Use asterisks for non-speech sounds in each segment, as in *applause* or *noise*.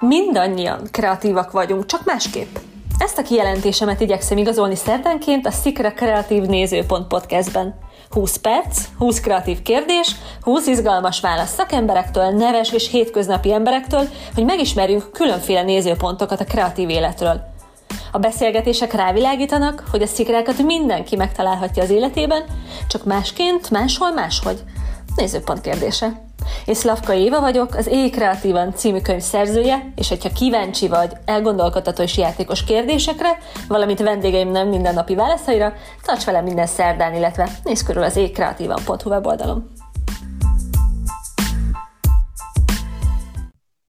Mindannyian kreatívak vagyunk, csak másképp. Ezt a kijelentésemet igyekszem igazolni szerdánként a Szikra Kreatív Nézőpont podcastben. 20 perc, 20 kreatív kérdés, 20 izgalmas válasz szakemberektől, neves és hétköznapi emberektől, hogy megismerjünk különféle nézőpontokat a kreatív életről. A beszélgetések rávilágítanak, hogy a szikrákat mindenki megtalálhatja az életében, csak másként, máshol, máshogy. Nézőpont kérdése. Én Szlavka Éva vagyok, az Éj Kreatívan című könyv szerzője, és hogyha kíváncsi vagy elgondolkodható és játékos kérdésekre, valamint vendégeim nem mindennapi válaszaira, tarts velem minden szerdán, illetve nézz körül az éjkreatívan.hu weboldalon.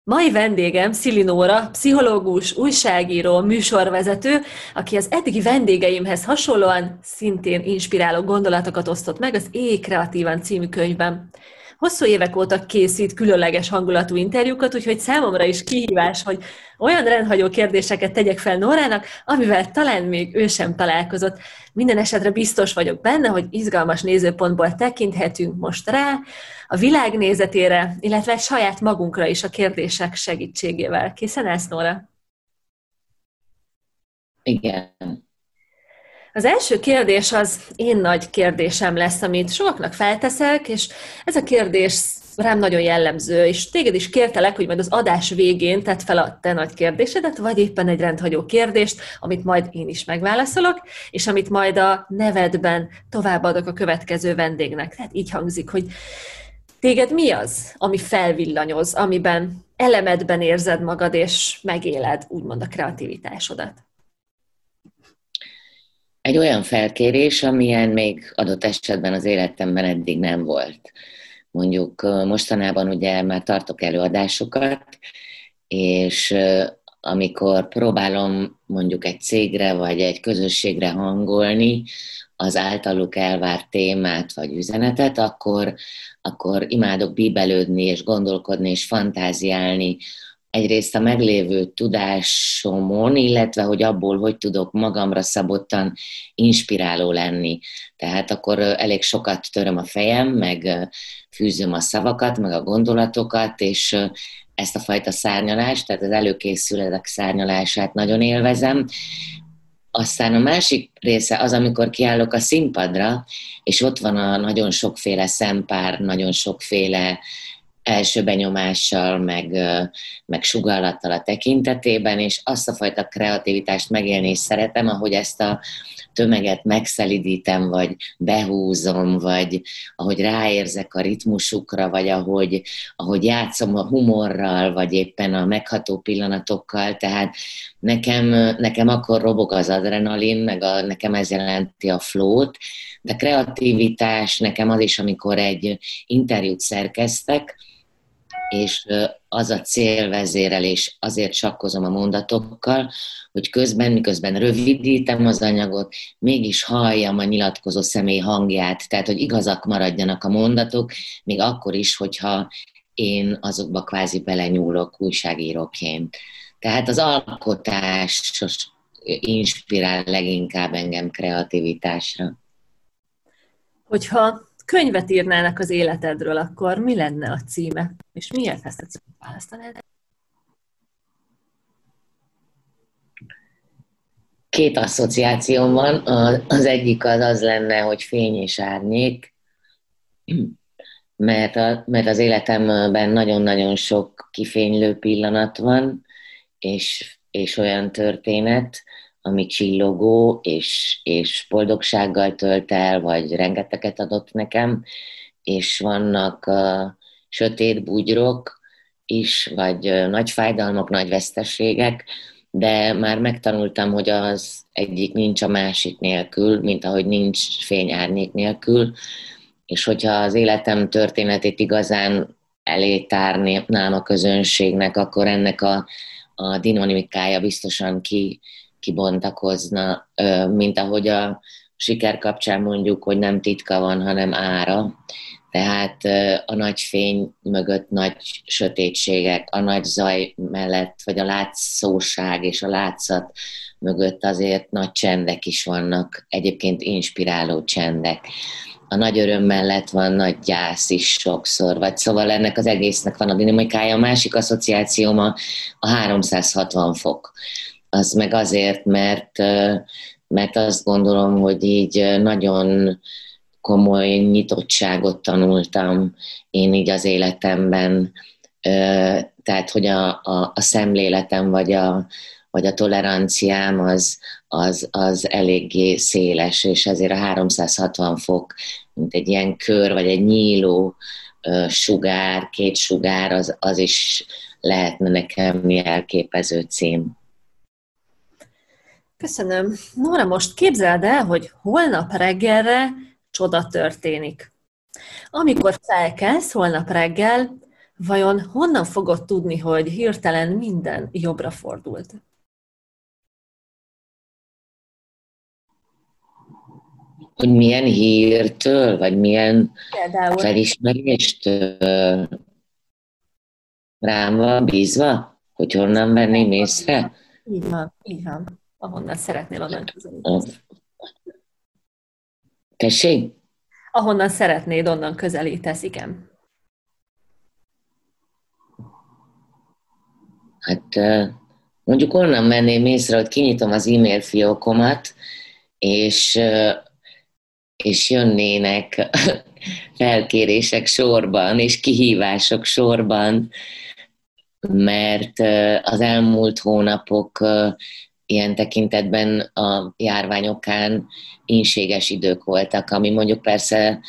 Mai vendégem Szili Nóra, pszichológus, újságíró, műsorvezető, aki az eddigi vendégeimhez hasonlóan szintén inspiráló gondolatokat osztott meg az Éj Kreatívan című könyvben hosszú évek óta készít különleges hangulatú interjúkat, úgyhogy számomra is kihívás, hogy olyan rendhagyó kérdéseket tegyek fel Nórának, amivel talán még ő sem találkozott. Minden esetre biztos vagyok benne, hogy izgalmas nézőpontból tekinthetünk most rá, a világnézetére, illetve saját magunkra is a kérdések segítségével. Készen állsz, Nóra? Igen. Az első kérdés az én nagy kérdésem lesz, amit sokaknak felteszek, és ez a kérdés rám nagyon jellemző, és téged is kértelek, hogy majd az adás végén tedd fel a te nagy kérdésedet, vagy éppen egy rendhagyó kérdést, amit majd én is megválaszolok, és amit majd a nevedben továbbadok a következő vendégnek. Tehát így hangzik, hogy téged mi az, ami felvillanyoz, amiben elemedben érzed magad, és megéled úgymond a kreativitásodat? Egy olyan felkérés, amilyen még adott esetben az életemben eddig nem volt. Mondjuk mostanában ugye már tartok előadásokat, és amikor próbálom mondjuk egy cégre vagy egy közösségre hangolni az általuk elvárt témát vagy üzenetet, akkor, akkor imádok bíbelődni és gondolkodni és fantáziálni egyrészt a meglévő tudásomon, illetve hogy abból, hogy tudok magamra szabottan inspiráló lenni. Tehát akkor elég sokat töröm a fejem, meg fűzöm a szavakat, meg a gondolatokat, és ezt a fajta szárnyalást, tehát az előkészületek szárnyalását nagyon élvezem. Aztán a másik része az, amikor kiállok a színpadra, és ott van a nagyon sokféle szempár, nagyon sokféle uh, első benyomással, meg, meg sugallattal a tekintetében, és azt a fajta kreativitást megélni is szeretem, ahogy ezt a tömeget megszelidítem, vagy behúzom, vagy ahogy ráérzek a ritmusukra, vagy ahogy, ahogy játszom a humorral, vagy éppen a megható pillanatokkal, tehát nekem, nekem akkor robog az adrenalin, meg a, nekem ez jelenti a flót, de kreativitás nekem az is, amikor egy interjút szerkeztek, és az a célvezérelés, azért sakkozom a mondatokkal, hogy közben, miközben rövidítem az anyagot, mégis halljam a nyilatkozó személy hangját, tehát hogy igazak maradjanak a mondatok, még akkor is, hogyha én azokba kvázi belenyúlok újságíróként. Tehát az alkotás inspirál leginkább engem kreativitásra. Hogyha könyvet írnának az életedről, akkor mi lenne a címe? És miért ezt a címet választanád? Két asszociációm van. Az egyik az az lenne, hogy fény és árnyék, mert, a, mert az életemben nagyon-nagyon sok kifénylő pillanat van, és, és olyan történet, ami csillogó és, és boldogsággal tölt el, vagy rengeteget adott nekem, és vannak uh, sötét bugyrok is, vagy nagy fájdalmak, nagy veszteségek, de már megtanultam, hogy az egyik nincs a másik nélkül, mint ahogy nincs fényárnyék nélkül, és hogyha az életem történetét igazán elé tárnám a közönségnek, akkor ennek a, a dinamikája biztosan ki, kibontakozna, mint ahogy a siker kapcsán mondjuk, hogy nem titka van, hanem ára. Tehát a nagy fény mögött nagy sötétségek, a nagy zaj mellett, vagy a látszóság és a látszat mögött azért nagy csendek is vannak, egyébként inspiráló csendek. a nagy öröm mellett van nagy gyász is sokszor, vagy szóval ennek az egésznek van a dinamikája. A másik asszociációm a, a 360 fok. Az meg azért, mert, mert azt gondolom, hogy így nagyon komoly nyitottságot tanultam én így az életemben, tehát hogy a, a, a szemléletem vagy a, vagy a toleranciám az, az, az eléggé széles, és ezért a 360 fok, mint egy ilyen kör, vagy egy nyíló sugár, két sugár, az, az is lehetne nekem elképező cím. Köszönöm. Nóra, most képzeld el, hogy holnap reggelre csoda történik. Amikor felkelsz holnap reggel, vajon honnan fogod tudni, hogy hirtelen minden jobbra fordult? hogy milyen hírtől, vagy milyen Például. felismeréstől rám van bízva, hogy honnan venném észre? Így van, így van. Ahonnan szeretnél, onnan közelíteni. Tessék? Ahonnan szeretnéd, onnan közelítesz, igen. Hát mondjuk onnan menném észre, hogy kinyitom az e-mail fiókomat, és és jönnének *laughs* felkérések sorban, és kihívások sorban, mert az elmúlt hónapok ilyen tekintetben a járványokán inséges idők voltak, ami mondjuk persze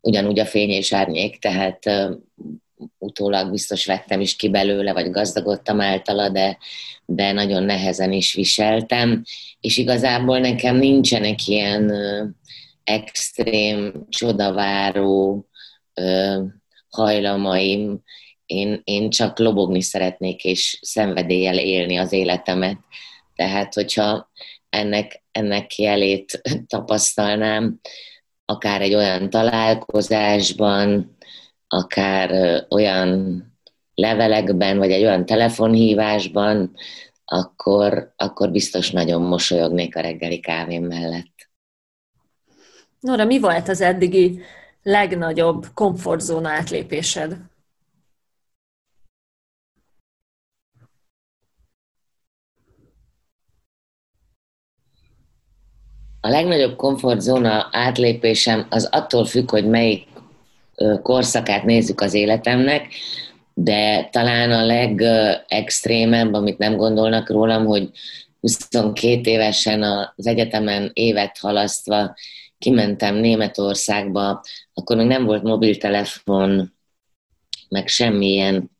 ugyanúgy a fény és árnyék, tehát utólag biztos vettem is ki belőle, vagy gazdagodtam általa, de, de nagyon nehezen is viseltem, és igazából nekem nincsenek ilyen extrém, csodaváró ö, hajlamaim, én, én csak lobogni szeretnék, és szenvedéllyel élni az életemet. Tehát, hogyha ennek, ennek jelét *laughs* tapasztalnám, akár egy olyan találkozásban, akár olyan levelekben, vagy egy olyan telefonhívásban, akkor, akkor biztos nagyon mosolyognék a reggeli kávém mellett. Nora, mi volt az eddigi legnagyobb komfortzóna átlépésed? A legnagyobb komfortzóna átlépésem az attól függ, hogy melyik korszakát nézzük az életemnek, de talán a legextrémebb, amit nem gondolnak rólam, hogy 22 évesen az egyetemen évet halasztva kimentem Németországba, akkor még nem volt mobiltelefon, meg semmilyen,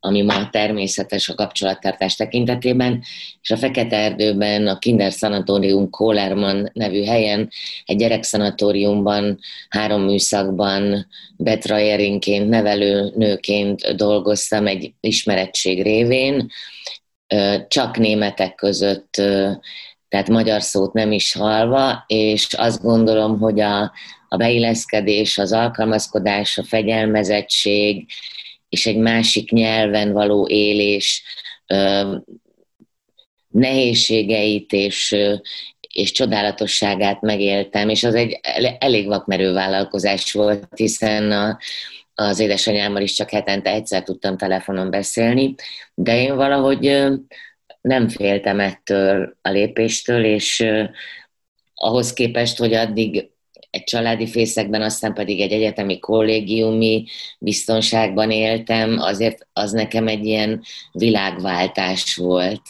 ami ma természetes a kapcsolattartás tekintetében, és a Fekete Erdőben, a Kinder Sanatorium Kólerman nevű helyen, egy gyerekszanatóriumban, három műszakban betrajerinként, nevelőnőként dolgoztam egy ismerettség révén, csak németek között tehát magyar szót nem is halva, és azt gondolom, hogy a, a beilleszkedés, az alkalmazkodás, a fegyelmezettség és egy másik nyelven való élés nehézségeit és, és csodálatosságát megéltem, és az egy elég vakmerő vállalkozás volt, hiszen a, az édesanyámmal is csak hetente egyszer tudtam telefonon beszélni, de én valahogy nem féltem ettől a lépéstől, és ahhoz képest, hogy addig egy családi fészekben, aztán pedig egy egyetemi kollégiumi biztonságban éltem, azért az nekem egy ilyen világváltás volt,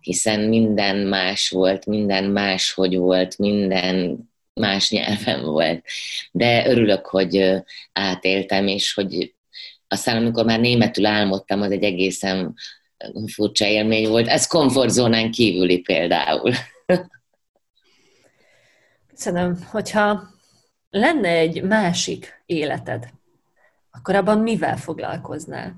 hiszen minden más volt, minden más, hogy volt, minden más nyelven volt. De örülök, hogy átéltem, és hogy aztán amikor már németül álmodtam, az egy egészen furcsa élmény volt. Ez komfortzónán kívüli például. *laughs* Köszönöm. Hogyha lenne egy másik életed, akkor abban mivel foglalkoznál?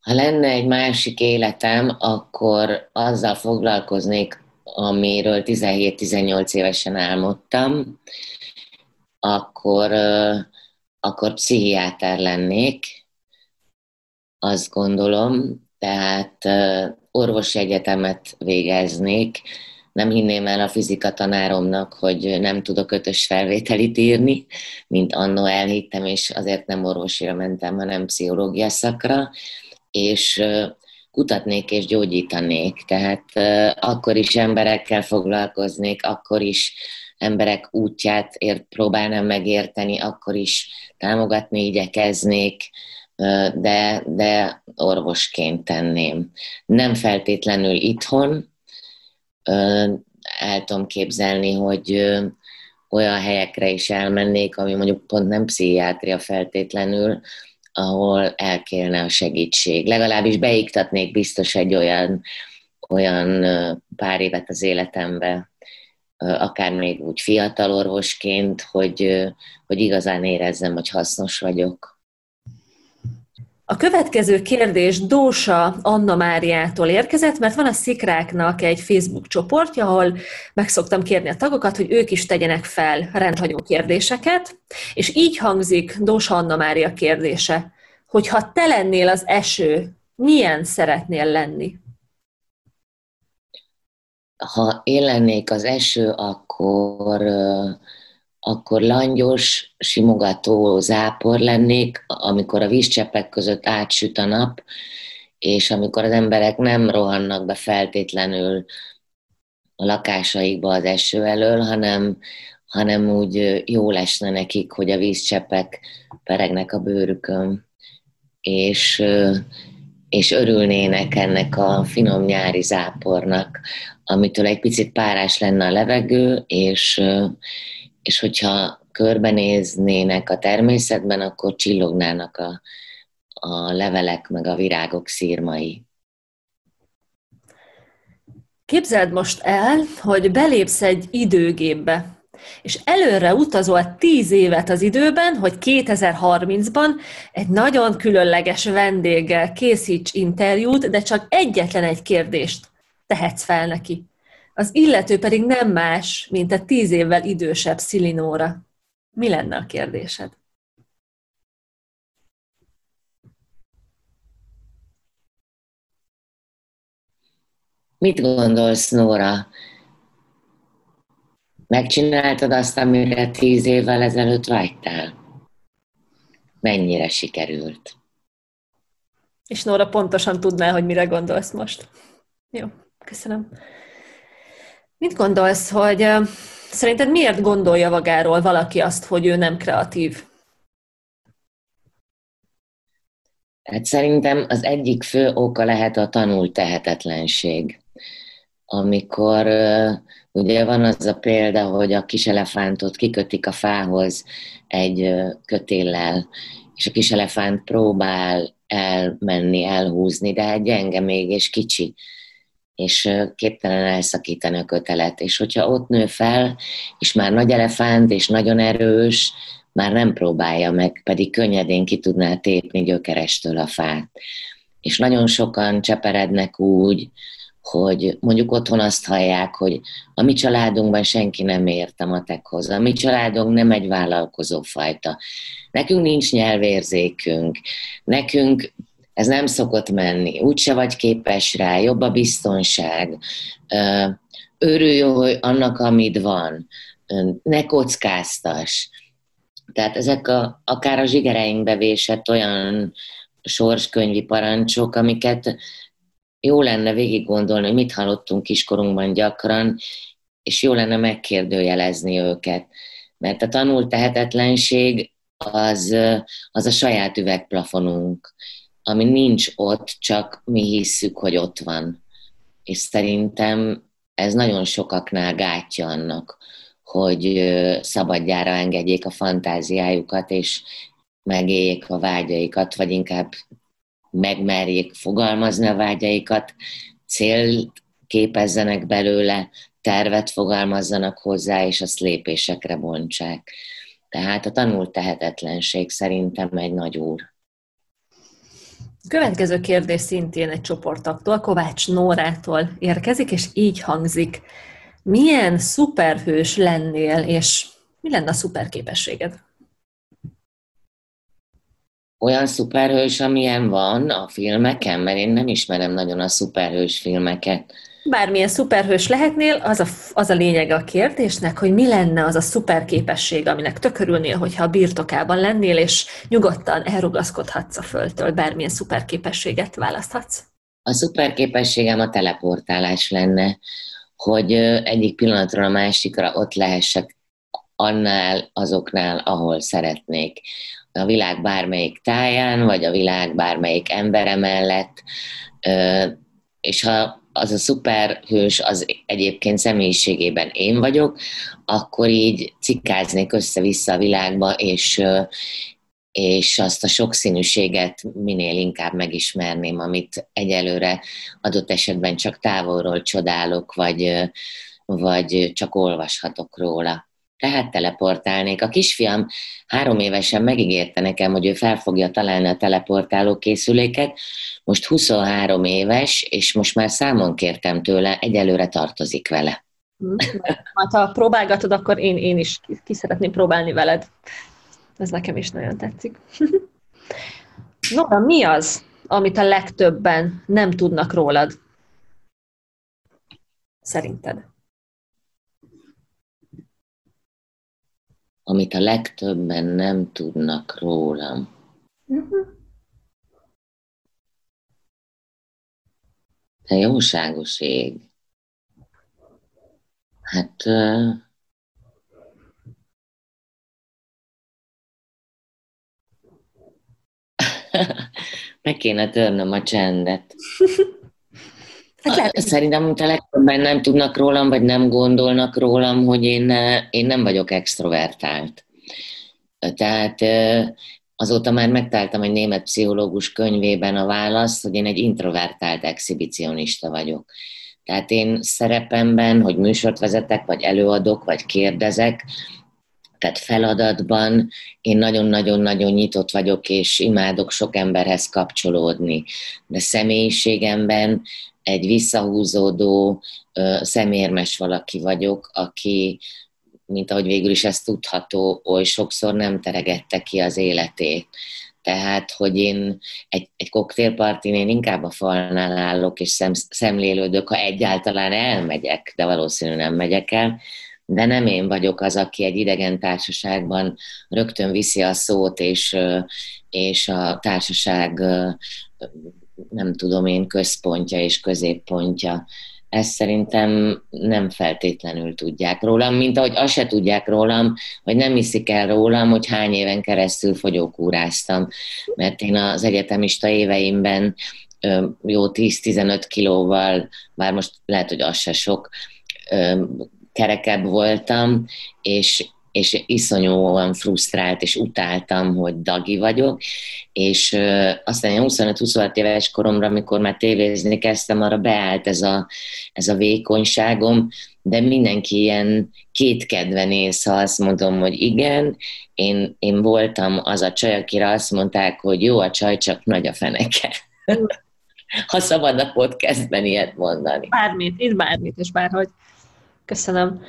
Ha lenne egy másik életem, akkor azzal foglalkoznék, amiről 17-18 évesen álmodtam, akkor, akkor pszichiáter lennék, azt gondolom, tehát orvosi egyetemet végeznék, nem hinném el a fizika tanáromnak, hogy nem tudok ötös felvételit írni, mint annó elhittem, és azért nem orvosira mentem, hanem pszichológia szakra, és kutatnék és gyógyítanék, tehát akkor is emberekkel foglalkoznék, akkor is emberek útját ért, próbálnám megérteni, akkor is támogatni igyekeznék, de, de orvosként tenném. Nem feltétlenül itthon, el tudom képzelni, hogy olyan helyekre is elmennék, ami mondjuk pont nem pszichiátria feltétlenül, ahol elkérne a segítség. Legalábbis beiktatnék biztos egy olyan, olyan pár évet az életembe, akár még úgy fiatal orvosként, hogy, hogy igazán érezzem, hogy hasznos vagyok. A következő kérdés Dósa Anna Máriától érkezett, mert van a Szikráknak egy Facebook csoportja, ahol meg szoktam kérni a tagokat, hogy ők is tegyenek fel rendhagyó kérdéseket, és így hangzik Dósa Anna Mária kérdése, hogy ha te lennél az eső, milyen szeretnél lenni? Ha én lennék az eső, akkor akkor langyos, simogató zápor lennék, amikor a vízcseppek között átsüt a nap, és amikor az emberek nem rohannak be feltétlenül a lakásaikba az eső elől, hanem, hanem úgy jó lesne nekik, hogy a vízcseppek peregnek a bőrükön, és, és örülnének ennek a finom nyári zápornak, amitől egy picit párás lenne a levegő, és, és hogyha körbenéznének a természetben, akkor csillognának a, a levelek meg a virágok szírmai. Képzeld most el, hogy belépsz egy időgépbe, és előre utazol tíz évet az időben, hogy 2030-ban egy nagyon különleges vendéggel készíts interjút, de csak egyetlen egy kérdést tehetsz fel neki. Az illető pedig nem más, mint a tíz évvel idősebb Szilinóra. Mi lenne a kérdésed? Mit gondolsz, Nóra? Megcsináltad azt, amire tíz évvel ezelőtt vágytál? Mennyire sikerült? És Nóra pontosan tudná, hogy mire gondolsz most. Jó, köszönöm. Mit gondolsz, hogy szerinted miért gondolja magáról valaki azt, hogy ő nem kreatív? Hát szerintem az egyik fő oka lehet a tanult tehetetlenség. Amikor ugye van az a példa, hogy a kis elefántot kikötik a fához egy kötéllel, és a kis elefánt próbál elmenni, elhúzni, de hát gyenge még és kicsi és képtelen elszakítani a kötelet. És hogyha ott nő fel, és már nagy elefánt, és nagyon erős, már nem próbálja meg, pedig könnyedén ki tudná tépni gyökerestől a fát. És nagyon sokan cseperednek úgy, hogy mondjuk otthon azt hallják, hogy a mi családunkban senki nem ért a matekhoz, a mi családunk nem egy vállalkozó fajta. Nekünk nincs nyelvérzékünk, nekünk ez nem szokott menni, úgyse vagy képes rá, jobb a biztonság, örülj annak, amit van, ne kockáztas. Tehát ezek a, akár a zsigereinkbe vésett olyan sorskönyvi parancsok, amiket jó lenne végig gondolni, hogy mit hallottunk kiskorunkban gyakran, és jó lenne megkérdőjelezni őket. Mert a tanult tehetetlenség az, az a saját üvegplafonunk ami nincs ott, csak mi hisszük, hogy ott van. És szerintem ez nagyon sokaknál gátja annak, hogy szabadjára engedjék a fantáziájukat, és megéljék a vágyaikat, vagy inkább megmerjék fogalmazni a vágyaikat, célt képezzenek belőle, tervet fogalmazzanak hozzá, és azt lépésekre bontsák. Tehát a tanult tehetetlenség szerintem egy nagy úr. Következő kérdés szintén egy csoportaktól, Kovács Nórától érkezik, és így hangzik. Milyen szuperhős lennél, és mi lenne a szuperképességed? olyan szuperhős, amilyen van a filmeken, mert én nem ismerem nagyon a szuperhős filmeket. Bármilyen szuperhős lehetnél, az a, az a lényege a kérdésnek, hogy mi lenne az a szuper képesség, aminek tökörülnél, hogyha a birtokában lennél, és nyugodtan elrugaszkodhatsz a földtől, bármilyen szuper képességet választhatsz. A szuper képességem a teleportálás lenne, hogy egyik pillanatról a másikra ott lehessek annál, azoknál, ahol szeretnék. A világ bármelyik táján, vagy a világ bármelyik embere mellett, és ha az a szuperhős az egyébként személyiségében én vagyok, akkor így cikáznék össze-vissza a világba, és, és azt a sokszínűséget minél inkább megismerném, amit egyelőre adott esetben csak távolról csodálok, vagy, vagy csak olvashatok róla. Tehát teleportálnék. A kisfiam három évesen megígérte nekem, hogy ő fel fogja találni a teleportáló készüléket. Most 23 éves, és most már számon kértem tőle, egyelőre tartozik vele. Hát ha próbálgatod, akkor én, én is ki szeretném próbálni veled. Ez nekem is nagyon tetszik. *laughs* Nora, mi az, amit a legtöbben nem tudnak rólad? Szerinted? Amit a legtöbben nem tudnak rólam. Uh-huh. Te jóságos ég. Hát uh, *laughs* Meg kéne törnöm a csendet. *laughs* Hát lehet, Szerintem, amit a legtöbben nem tudnak rólam, vagy nem gondolnak rólam, hogy én, én nem vagyok extrovertált. Tehát azóta már megtaláltam egy német pszichológus könyvében a választ, hogy én egy introvertált exhibicionista vagyok. Tehát én szerepemben, hogy műsort vezetek, vagy előadok, vagy kérdezek, tehát feladatban én nagyon-nagyon-nagyon nyitott vagyok, és imádok sok emberhez kapcsolódni. De személyiségemben egy visszahúzódó, szemérmes valaki vagyok, aki, mint ahogy végül is ez tudható, oly sokszor nem teregette ki az életét. Tehát, hogy én egy, egy koktélpartin én inkább a falnál állok és szem, szemlélődök, ha egyáltalán elmegyek, de valószínűleg nem megyek el, de nem én vagyok az, aki egy idegen társaságban rögtön viszi a szót, és, és a társaság nem tudom én központja és középpontja. Ezt szerintem nem feltétlenül tudják rólam, mint ahogy azt se tudják rólam, hogy nem hiszik el rólam, hogy hány éven keresztül fogyókúráztam. Mert én az egyetemista éveimben jó 10-15 kilóval, bár most lehet, hogy az se sok, kerekebb voltam, és, és iszonyúan frusztrált, és utáltam, hogy dagi vagyok, és ö, aztán 25-26 éves koromra, amikor már tévézni kezdtem, arra beállt ez a, ez a vékonyságom, de mindenki ilyen kétkedve néz, ha azt mondom, hogy igen, én, én voltam az a csaj, akire azt mondták, hogy jó a csaj, csak nagy a feneke. *laughs* ha szabad a podcastben ilyet mondani. Bármit, itt bármit, és bárhogy. Köszönöm.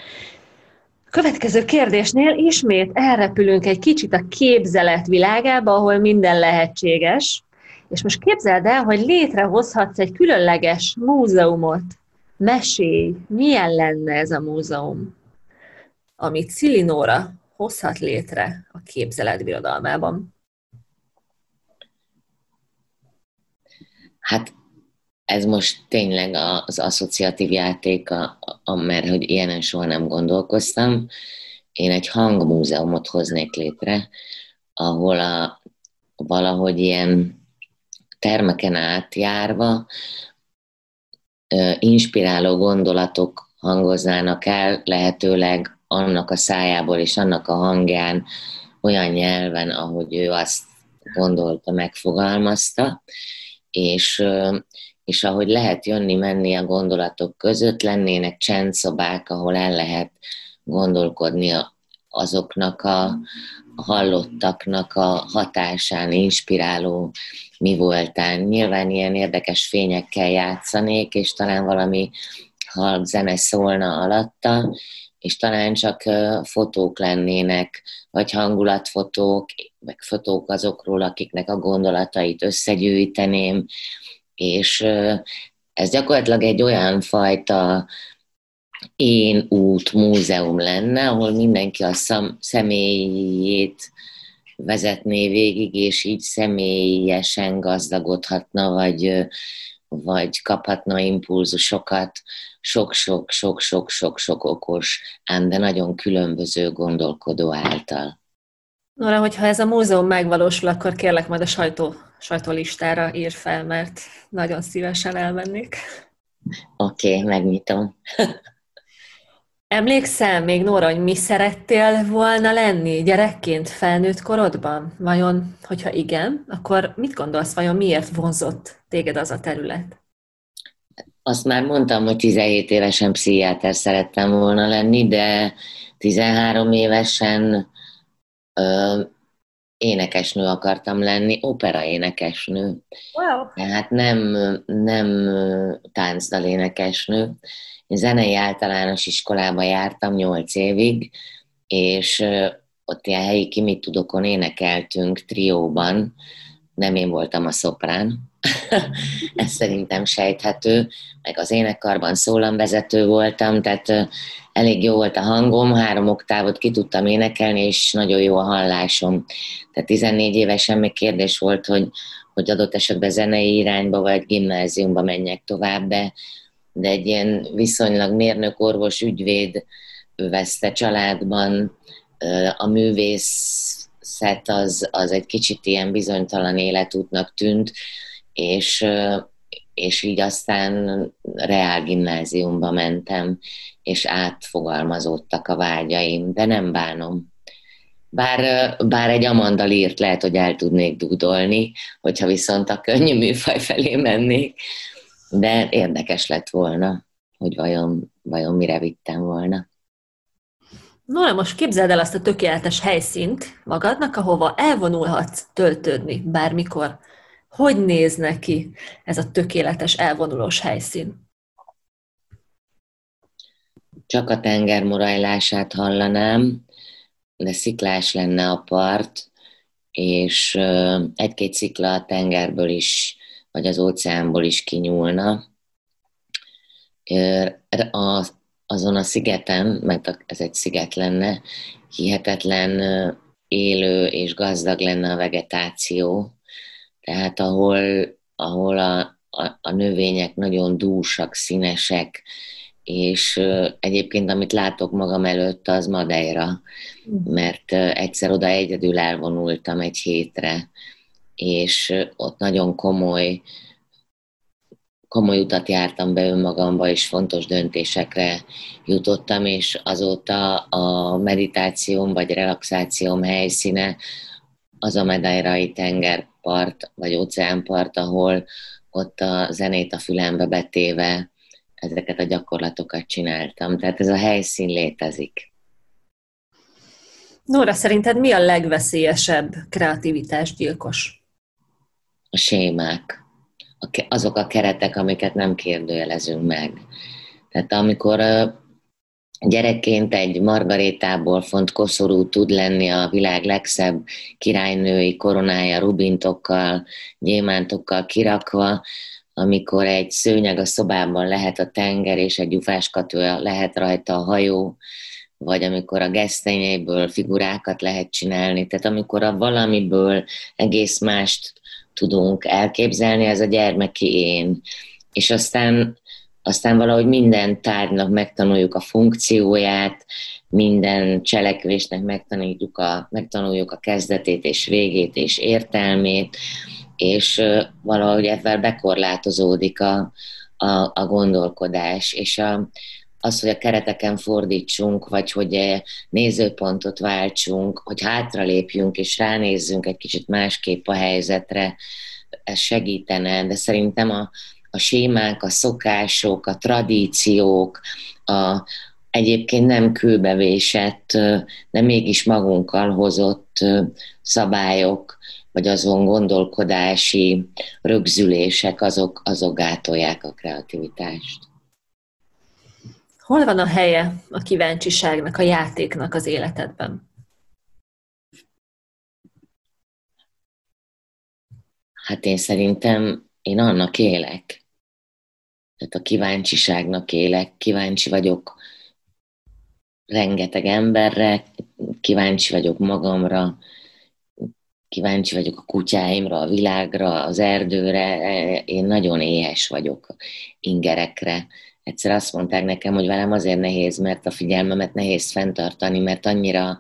Következő kérdésnél ismét elrepülünk egy kicsit a képzelet világába, ahol minden lehetséges. És most képzeld el, hogy létrehozhatsz egy különleges múzeumot. Mesélj, milyen lenne ez a múzeum, amit Szilinóra hozhat létre a képzelet birodalmában? Hát ez most tényleg az asszociatív játék, a, a, mert hogy ilyenen soha nem gondolkoztam. Én egy hangmúzeumot hoznék létre, ahol a, valahogy ilyen termeken átjárva inspiráló gondolatok hangoznának el, lehetőleg annak a szájából és annak a hangján, olyan nyelven, ahogy ő azt gondolta, megfogalmazta, és és ahogy lehet jönni-menni a gondolatok között, lennének csendszobák, ahol el lehet gondolkodni azoknak a hallottaknak a hatásán, inspiráló mi voltán. Nyilván ilyen érdekes fényekkel játszanék, és talán valami halk zene szólna alatta, és talán csak fotók lennének, vagy hangulatfotók, meg fotók azokról, akiknek a gondolatait összegyűjteném, és ez gyakorlatilag egy olyan fajta én út múzeum lenne, ahol mindenki a szam, személyét vezetné végig, és így személyesen gazdagodhatna, vagy, vagy kaphatna impulzusokat sok-sok-sok-sok-sok-sok okos, ám de nagyon különböző gondolkodó által. Nora, hogyha ez a múzeum megvalósul, akkor kérlek majd a sajtó, sajtólistára ír fel, mert nagyon szívesen elmennék. Oké, okay, megnyitom. Emlékszel még, Nóra, hogy mi szerettél volna lenni gyerekként felnőtt korodban? Vajon, hogyha igen, akkor mit gondolsz, vajon miért vonzott téged az a terület? Azt már mondtam, hogy 17 évesen pszichiáter szerettem volna lenni, de 13 évesen ö, énekesnő akartam lenni, opera énekesnő. Wow. Tehát nem, nem táncdal énekesnő. Én zenei általános iskolába jártam 8 évig, és ott ilyen helyi kimit tudokon énekeltünk trióban, nem én voltam a szoprán, *laughs* ez szerintem sejthető, meg az énekkarban szólamvezető voltam, tehát elég jó volt a hangom, három oktávot ki tudtam énekelni, és nagyon jó a hallásom. Tehát 14 évesen még kérdés volt, hogy, hogy adott esetben zenei irányba vagy gimnáziumba menjek tovább, de, de egy ilyen viszonylag mérnök, orvos, ügyvéd veszte családban a művészet az, az egy kicsit ilyen bizonytalan életútnak tűnt, és, és így aztán reál gimnáziumba mentem, és átfogalmazódtak a vágyaim, de nem bánom. Bár, bár egy Amanda írt lehet, hogy el tudnék dúdolni, hogyha viszont a könnyű műfaj felé mennék, de érdekes lett volna, hogy vajon, vajon mire vittem volna. No, most képzeld el azt a tökéletes helyszínt magadnak, ahova elvonulhatsz töltődni bármikor. Hogy néz neki ez a tökéletes elvonulós helyszín? Csak a tenger morajlását hallanám, de sziklás lenne a part, és egy-két szikla a tengerből is, vagy az óceánból is kinyúlna. A, azon a szigeten, mert ez egy sziget lenne, hihetetlen élő és gazdag lenne a vegetáció, tehát ahol, ahol a, a, a növények nagyon dúsak, színesek, és egyébként amit látok magam előtt, az Madeira, mert egyszer oda egyedül elvonultam egy hétre, és ott nagyon komoly, komoly utat jártam be önmagamba, és fontos döntésekre jutottam, és azóta a meditációm vagy relaxációm helyszíne az a Medeirai tengerpart, vagy óceánpart, ahol ott a zenét a fülembe betéve ezeket a gyakorlatokat csináltam. Tehát ez a helyszín létezik. Nóra, szerinted mi a legveszélyesebb kreativitásgyilkos? A sémák. Azok a keretek, amiket nem kérdőjelezünk meg. Tehát amikor gyerekként egy margarétából font koszorú tud lenni a világ legszebb királynői koronája rubintokkal, gyémántokkal kirakva, amikor egy szőnyeg a szobában lehet a tenger, és egy gyufáskatő lehet rajta a hajó, vagy amikor a gesztenyéből figurákat lehet csinálni, tehát amikor a valamiből egész mást tudunk elképzelni, ez a gyermeki én. És aztán aztán valahogy minden tárgynak megtanuljuk a funkcióját, minden cselekvésnek megtanuljuk a, megtanuljuk a kezdetét és végét és értelmét, és valahogy ebben bekorlátozódik a, a, a gondolkodás, és a, az, hogy a kereteken fordítsunk, vagy hogy nézőpontot váltsunk, hogy hátralépjünk és ránézzünk egy kicsit másképp a helyzetre, ez segítene, de szerintem a, a sémák, a szokások, a tradíciók, a egyébként nem kőbevésett, de mégis magunkkal hozott szabályok, vagy azon gondolkodási rögzülések, azok, azok gátolják a kreativitást. Hol van a helye a kíváncsiságnak, a játéknak az életedben? Hát én szerintem én annak élek. Tehát a kíváncsiságnak élek, kíváncsi vagyok rengeteg emberre, kíváncsi vagyok magamra, kíváncsi vagyok a kutyáimra, a világra, az erdőre, én nagyon éhes vagyok ingerekre. Egyszer azt mondták nekem, hogy velem azért nehéz, mert a figyelmemet nehéz fenntartani, mert annyira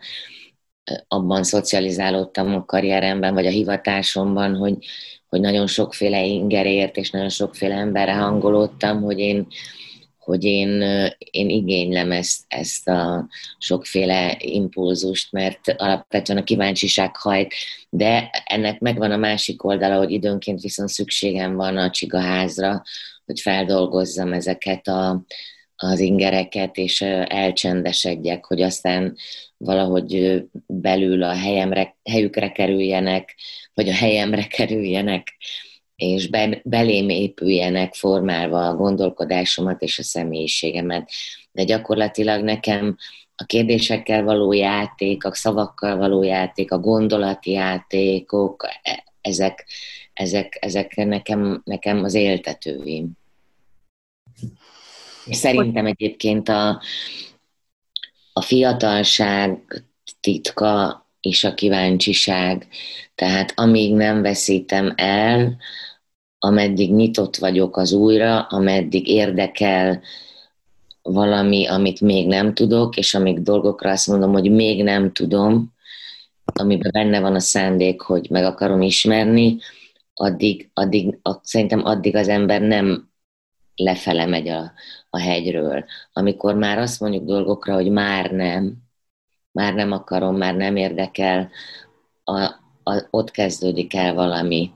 abban szocializálódtam a karrieremben, vagy a hivatásomban, hogy, hogy nagyon sokféle ingerért, és nagyon sokféle emberre hangolódtam, hogy én, hogy én, én igénylem ezt, ezt a sokféle impulzust, mert alapvetően a kíváncsiság hajt, de ennek megvan a másik oldala, hogy időnként viszont szükségem van a csigaházra, hogy feldolgozzam ezeket a, az ingereket, és elcsendesedjek, hogy aztán valahogy belül a helyemre, helyükre kerüljenek, vagy a helyemre kerüljenek, és be, belém épüljenek formálva a gondolkodásomat és a személyiségemet. De gyakorlatilag nekem a kérdésekkel való játék, a szavakkal való játék, a gondolati játékok, e, ezek, ezek, ezek nekem, nekem az éltetőim. Szerintem egyébként a, a fiatalság titka és a kíváncsiság. Tehát amíg nem veszítem el, ameddig nyitott vagyok az újra, ameddig érdekel valami, amit még nem tudok, és amíg dolgokra azt mondom, hogy még nem tudom, amiben benne van a szándék, hogy meg akarom ismerni, addig, addig szerintem addig az ember nem lefele megy a, a hegyről. Amikor már azt mondjuk dolgokra, hogy már nem, már nem akarom, már nem érdekel, a, a, ott kezdődik el valami,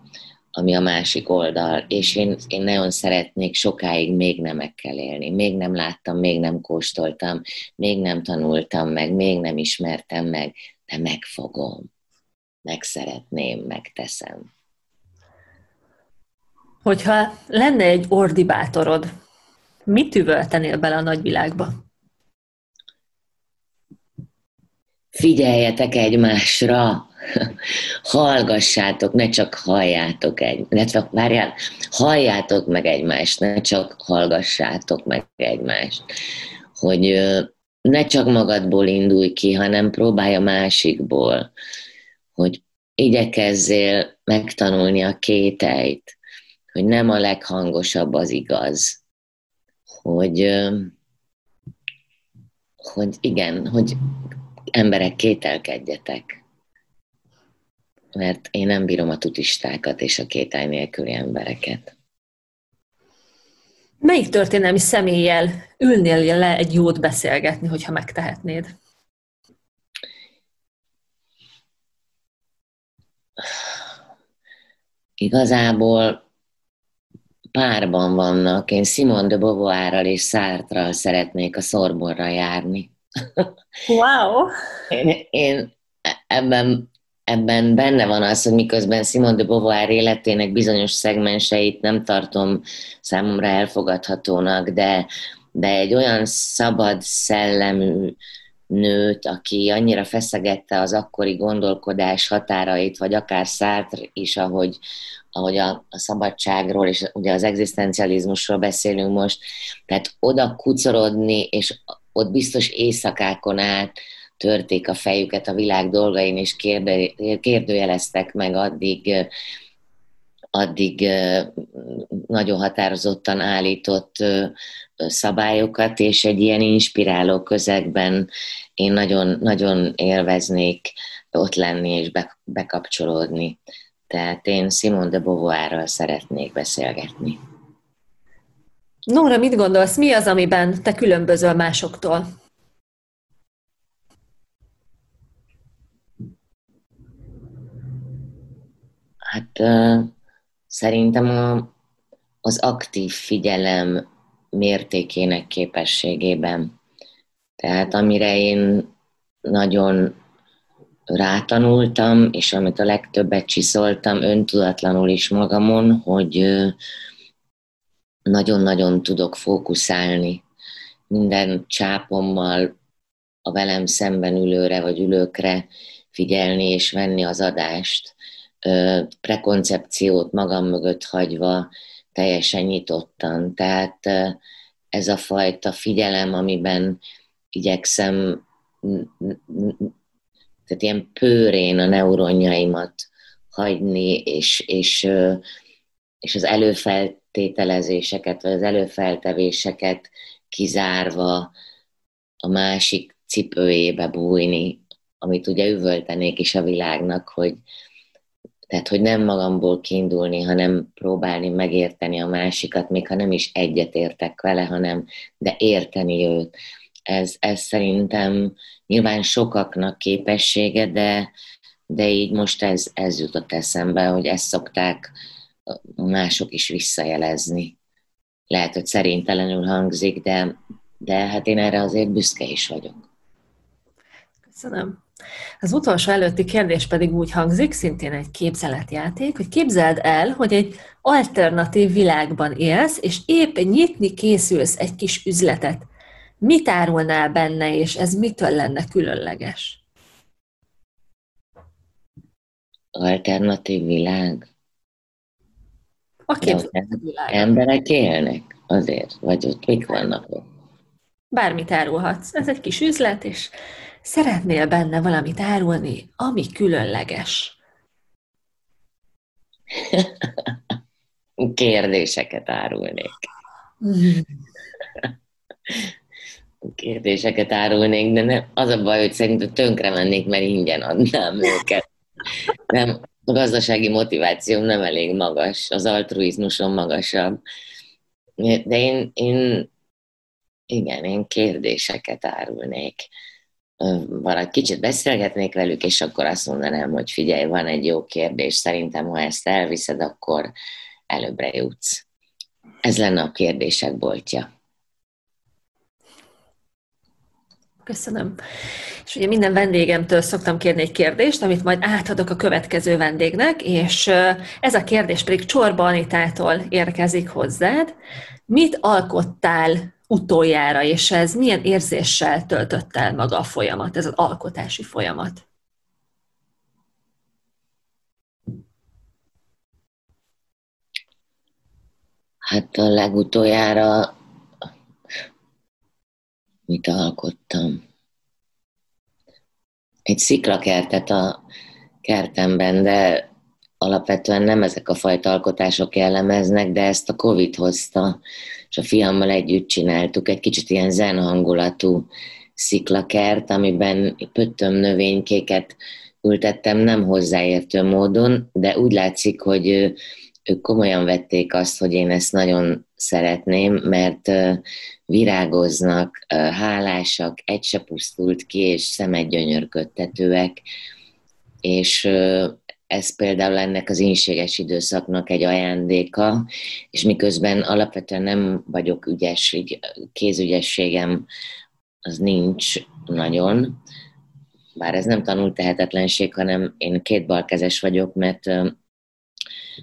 ami a másik oldal, és én, én nagyon szeretnék sokáig még nemekkel élni. Még nem láttam, még nem kóstoltam, még nem tanultam meg, még nem ismertem meg, de megfogom, megszeretném, megteszem. Hogyha lenne egy ordibátorod, mit üvöltenél bele a nagyvilágba? Figyeljetek egymásra, hallgassátok, ne csak halljátok egy, illetve várjál, halljátok meg egymást, ne csak hallgassátok meg egymást. Hogy ne csak magadból indulj ki, hanem próbálj a másikból, hogy igyekezzél megtanulni a kételyt, hogy nem a leghangosabb az igaz, hogy, hogy igen, hogy emberek kételkedjetek. Mert én nem bírom a tutistákat és a kételj nélküli embereket. Melyik történelmi személlyel ülnél le egy jót beszélgetni, hogyha megtehetnéd? Igazából párban vannak. Én Simon de Beauvoirral és Sartre szeretnék a Sorbonra járni. *laughs* Wow! Én, én ebben, ebben benne van az, hogy miközben Simon de Beauvoir életének bizonyos szegmenseit nem tartom számomra elfogadhatónak, de, de egy olyan szabad szellemű nőt, aki annyira feszegette az akkori gondolkodás határait, vagy akár Sartre is, ahogy, ahogy a, a szabadságról és ugye az egzisztencializmusról beszélünk most, tehát oda kucorodni, és ott biztos éjszakákon át törték a fejüket a világ dolgain, és kérde, kérdőjeleztek meg addig, addig nagyon határozottan állított szabályokat, és egy ilyen inspiráló közegben én nagyon, nagyon élveznék ott lenni és bekapcsolódni. Tehát én Simon de Beauvoirral szeretnék beszélgetni. Nóra, mit gondolsz, mi az, amiben te különbözöl másoktól? Hát szerintem a, az aktív figyelem mértékének képességében. Tehát amire én nagyon rátanultam, és amit a legtöbbet csiszoltam öntudatlanul is magamon, hogy nagyon-nagyon tudok fókuszálni, minden csápommal a velem szemben ülőre vagy ülőkre figyelni és venni az adást, prekoncepciót magam mögött hagyva, teljesen nyitottan. Tehát ez a fajta figyelem, amiben igyekszem tehát ilyen pőrén a neuronjaimat hagyni, és, és, és az előfeltételezéseket, vagy az előfeltevéseket kizárva a másik cipőjébe bújni, amit ugye üvöltenék is a világnak, hogy, tehát, hogy nem magamból kiindulni, hanem próbálni megérteni a másikat, még ha nem is egyet értek vele, hanem de érteni őt. Ez, ez szerintem nyilván sokaknak képessége, de, de így most ez, ez jutott eszembe, hogy ezt szokták mások is visszajelezni. Lehet, hogy szerintelenül hangzik, de, de hát én erre azért büszke is vagyok. Köszönöm. Az utolsó előtti kérdés pedig úgy hangzik, szintén egy képzeletjáték, hogy képzeld el, hogy egy alternatív világban élsz, és épp nyitni készülsz egy kis üzletet. Mit árulnál benne, és ez mitől lenne különleges? Alternatív világ? A képzeletvilág. világ. Emberek élnek azért, vagy ott mik vannak ott? Bármit árulhatsz. Ez egy kis üzlet, és szeretnél benne valamit árulni, ami különleges? *laughs* Kérdéseket árulnék. Kérdéseket árulnék, de nem, az a baj, hogy szerintem tönkre mennék, mert ingyen adnám őket. Nem, a gazdasági motivációm nem elég magas, az altruizmusom magasabb. De én, én igen, én kérdéseket árulnék valaki kicsit beszélgetnék velük, és akkor azt mondanám, hogy figyelj, van egy jó kérdés, szerintem, ha ezt elviszed, akkor előbbre jutsz. Ez lenne a kérdések boltja. Köszönöm. És ugye minden vendégemtől szoktam kérni egy kérdést, amit majd átadok a következő vendégnek, és ez a kérdés pedig Csorba Anitától érkezik hozzád. Mit alkottál utoljára, és ez milyen érzéssel töltött el maga a folyamat, ez az alkotási folyamat? Hát a legutoljára mit alkottam? Egy sziklakertet a kertemben, de alapvetően nem ezek a fajta alkotások jellemeznek, de ezt a Covid hozta és a fiammal együtt csináltuk egy kicsit ilyen zen hangulatú sziklakert, amiben pöttöm növénykéket ültettem nem hozzáértő módon, de úgy látszik, hogy ők komolyan vették azt, hogy én ezt nagyon szeretném, mert virágoznak, hálásak, egy se pusztult ki, és szemet gyönyörködtetőek, és ez például ennek az ínséges időszaknak egy ajándéka, és miközben alapvetően nem vagyok ügyes, így kézügyességem az nincs nagyon, bár ez nem tanult tehetetlenség, hanem én két balkezes vagyok, mert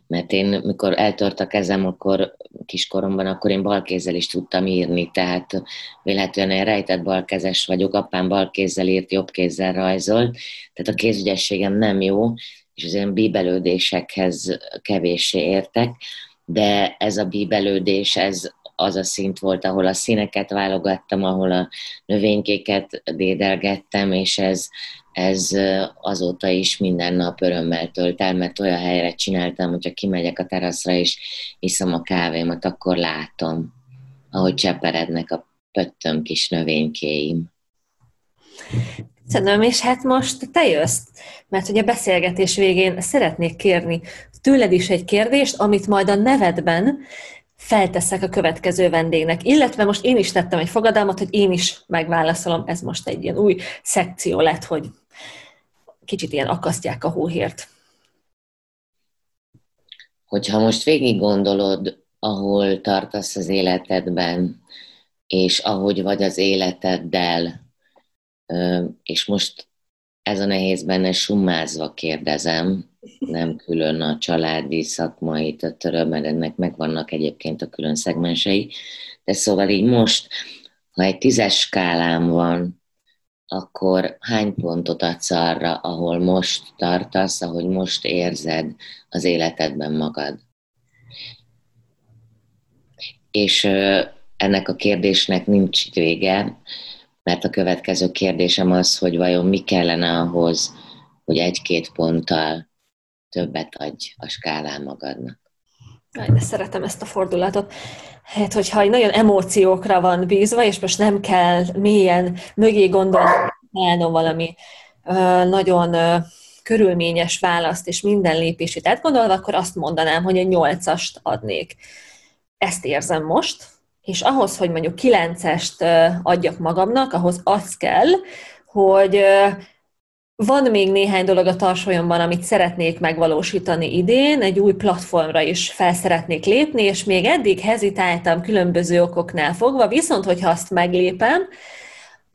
mert én, mikor eltört a kezem, akkor kiskoromban, akkor én balkézzel is tudtam írni, tehát véletlenül én rejtett balkezes vagyok, apám balkézzel írt, jobb kézzel rajzolt, tehát a kézügyességem nem jó, és az ilyen bíbelődésekhez kevéssé értek, de ez a bíbelődés, ez az a szint volt, ahol a színeket válogattam, ahol a növénykéket dédelgettem, és ez, ez azóta is minden nap örömmel tölt el, mert olyan helyre csináltam, hogyha kimegyek a teraszra és iszom a kávémat, akkor látom, ahogy cseperednek a pöttöm kis növénykéim. Köszönöm, és hát most te jössz, mert hogy a beszélgetés végén szeretnék kérni tőled is egy kérdést, amit majd a nevedben felteszek a következő vendégnek. Illetve most én is tettem egy fogadalmat, hogy én is megválaszolom. Ez most egy ilyen új szekció lett, hogy kicsit ilyen akasztják a hóhért. Hogyha most végig gondolod, ahol tartasz az életedben, és ahogy vagy az életeddel, és most ez a nehéz benne summázva kérdezem, nem külön a családi szakmai töröm, mert ennek megvannak egyébként a külön szegmensei, de szóval így most, ha egy tízes skálám van, akkor hány pontot adsz arra, ahol most tartasz, ahogy most érzed az életedben magad? És ennek a kérdésnek nincs vége, mert a következő kérdésem az, hogy vajon mi kellene ahhoz, hogy egy-két ponttal többet adj a skálán magadnak. Aj, de szeretem ezt a fordulatot. Hát, hogyha nagyon emóciókra van bízva, és most nem kell mélyen mögé gondolnom valami nagyon körülményes választ, és minden lépését átgondolva, akkor azt mondanám, hogy egy nyolcast adnék. Ezt érzem most, és ahhoz, hogy mondjuk kilencest adjak magamnak, ahhoz az kell, hogy van még néhány dolog a tarsolyomban, amit szeretnék megvalósítani idén, egy új platformra is fel szeretnék lépni, és még eddig hezitáltam különböző okoknál fogva, viszont hogyha azt meglépem,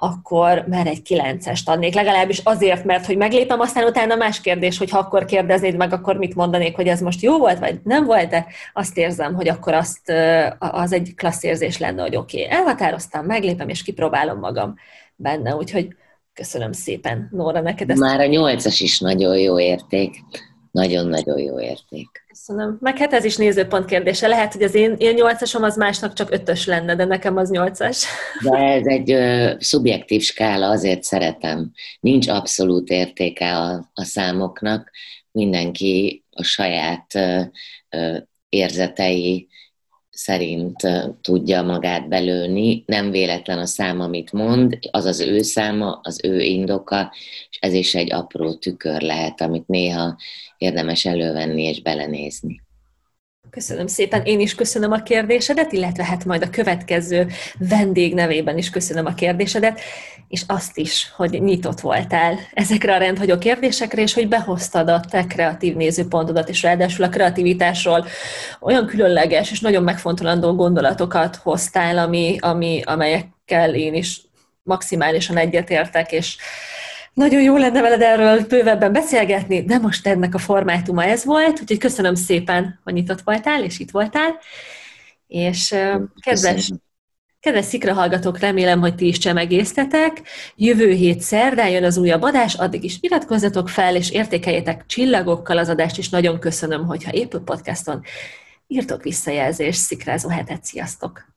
akkor már egy kilencest adnék, legalábbis azért, mert hogy meglépem, aztán utána más kérdés, hogy ha akkor kérdeznéd meg, akkor mit mondanék, hogy ez most jó volt, vagy nem volt, de azt érzem, hogy akkor azt, az egy klassz érzés lenne, hogy oké, okay, elhatároztam, meglépem, és kipróbálom magam benne, úgyhogy köszönöm szépen, Nóra, neked ezt. Már a nyolcas is nagyon jó érték. Nagyon-nagyon jó érték. Köszönöm. Meg hát ez is nézőpont kérdése. Lehet, hogy az én, én nyolcasom az másnak csak ötös lenne, de nekem az nyolcas. De ez egy ö, szubjektív skála, azért szeretem. Nincs abszolút értéke a, a számoknak. Mindenki a saját ö, ö, érzetei szerint tudja magát belőni. Nem véletlen a szám, amit mond, az az ő száma, az ő indoka, és ez is egy apró tükör lehet, amit néha érdemes elővenni és belenézni. Köszönöm szépen, én is köszönöm a kérdésedet, illetve hát majd a következő vendég nevében is köszönöm a kérdésedet, és azt is, hogy nyitott voltál ezekre a rendhagyó kérdésekre, és hogy behoztad a te kreatív nézőpontodat, és ráadásul a kreativitásról olyan különleges és nagyon megfontolandó gondolatokat hoztál, ami, ami, amelyekkel én is maximálisan egyetértek, és nagyon jó lenne veled erről bővebben beszélgetni, de most ennek a formátuma ez volt, úgyhogy köszönöm szépen, hogy nyitott voltál, és itt voltál. És kedves, kedves szikra hallgatók, remélem, hogy ti is csemegésztetek. Jövő hét szerdán jön az újabb adás, addig is iratkozzatok fel, és értékeljetek csillagokkal az adást, és nagyon köszönöm, hogyha épp podcaston írtok visszajelzést, szikrázó hetet, sziasztok!